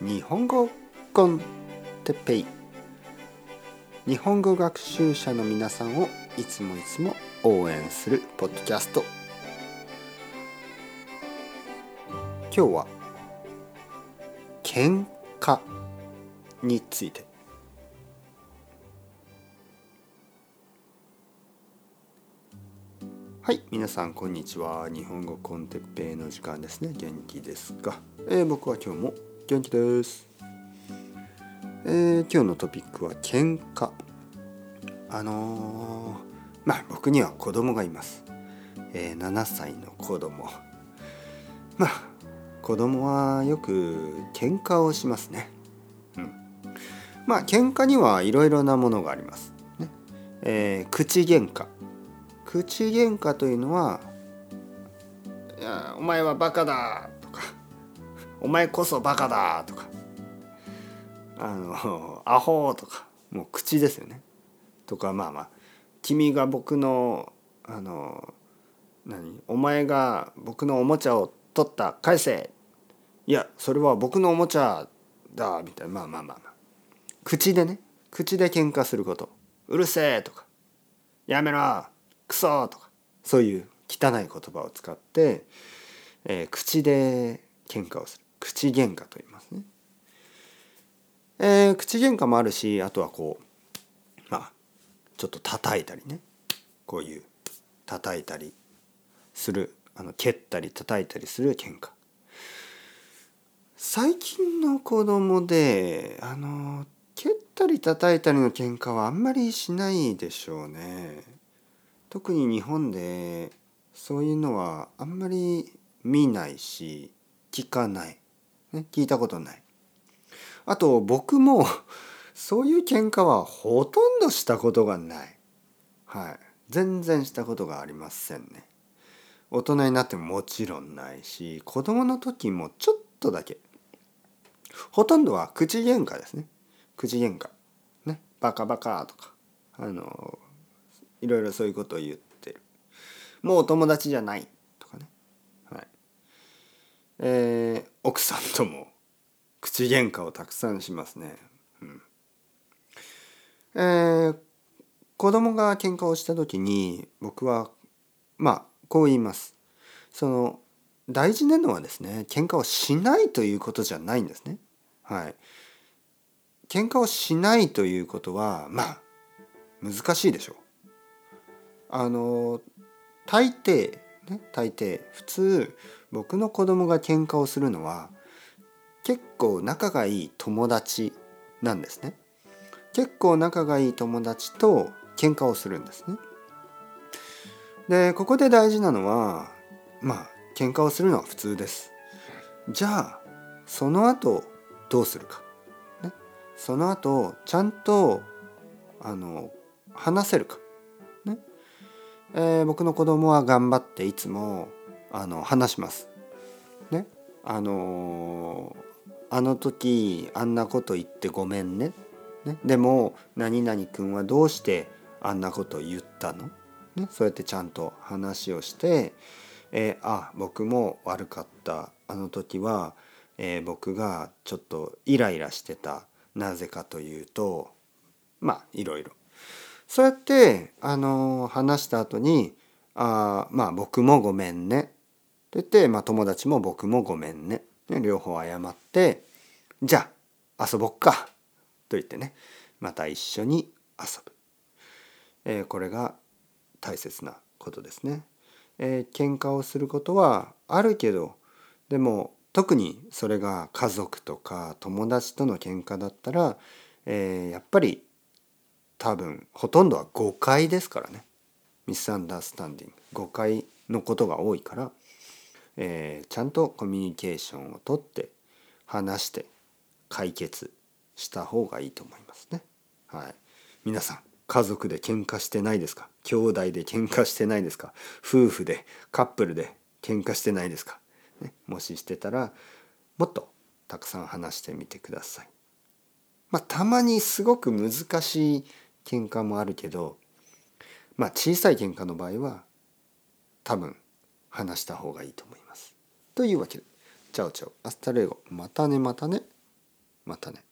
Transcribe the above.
日本語コンテッペイ。日本語学習者の皆さんをいつもいつも応援するポッドキャスト。今日は喧嘩について。はい皆さんこんにちは。日本語コンテッペイの時間ですね。元気ですか、えー、僕は今日も元気です、えー、今日のトピックは喧嘩。あのー、まあ僕には子供がいます、えー、7歳の子供。まあ子供はよく喧嘩をしますね。うん。まあ喧嘩にはいろいろなものがあります、ね。えー、口喧嘩。口喧嘩というのはいや「お前はバカだ」「お前こそバカだ」とか「あのアホ」とかもう口ですよね。とかまあまあ「君が僕のあの何お前が僕のおもちゃを取った返せ」いやそれは僕のおもちゃだみたいな。まあまあまあまあ。口でね口で喧嘩すること「うるせえ」とか「やめろ」クソとか。そういう汚い言葉を使って、えー、口で喧嘩をする。口喧嘩と言いますね。えー、口喧嘩もあるしあとはこうまあちょっと叩いたりねこういう叩いたりするあの蹴ったり叩いたりする喧嘩最近の子供であの蹴ったり叩いたりの喧嘩はあんまりしないでしょうね。特に日本でそういうのはあんまり見ないし聞かない、ね、聞いたことない。あと僕も そういう喧嘩はほとんどしたことがない。はい。全然したことがありませんね。大人になってももちろんないし子供の時もちょっとだけ。ほとんどは口喧嘩ですね。口喧嘩。ね。バカバカとか。あのいろいろそういうことを言ってる。もう友達じゃな。い。えー、奥さんとも口喧嘩をたくさんしますね。うん。えー、子供が喧嘩をした時に僕はまあこう言います。その大事なのはですね喧嘩をしないということじゃないんですね。はい。喧嘩をしないということはまあ難しいでしょう。あの大抵ね大抵普通僕の子供が喧嘩をするのは結構仲がいい友達なんですね。結構仲がいい友達と喧嘩をするんですね。でここで大事なのはまあ喧嘩をするのは普通です。じゃあその後どうするか。ね、その後ちゃんとあの話せるか。ねえー、僕の子供は頑張っていつもあの話します。ね、あのー、あの時あんなこと言ってごめんね。ね。でも何々君はどうしてあんなこと言ったの、ね、そうやってちゃんと話をして、えー、あ僕も悪かった。あの時は、えー、僕がちょっとイライラしてた。なぜかというとまあいろいろ。そうやってあの話した後に「あまあ僕もごめんね」言って、まあ、友達も僕もごめんね。ね両方謝って「じゃあ遊ぼっか」と言ってねまた一緒に遊ぶ、えー、これが大切なことですね。えー、喧嘩をすることはあるけどでも特にそれが家族とか友達との喧嘩だったら、えー、やっぱり多分ほとんどは誤解ですからね。ミスアンダースタンディング。誤解のことが多いから、えー、ちゃんとコミュニケーションをとって話して解決した方がいいと思いますね。はい、皆さん家族で喧嘩してないですか？兄弟で喧嘩してないですか？夫婦でカップルで喧嘩してないですか、ね、もししてたらもっとたくさん話してみてください。まあ、たまにすごく難しい喧嘩もあるけどまあ小さい喧嘩の場合は多分話した方がいいと思います。というわけで。 Ciao ciao。 Hasta luego。またねまたね。またね。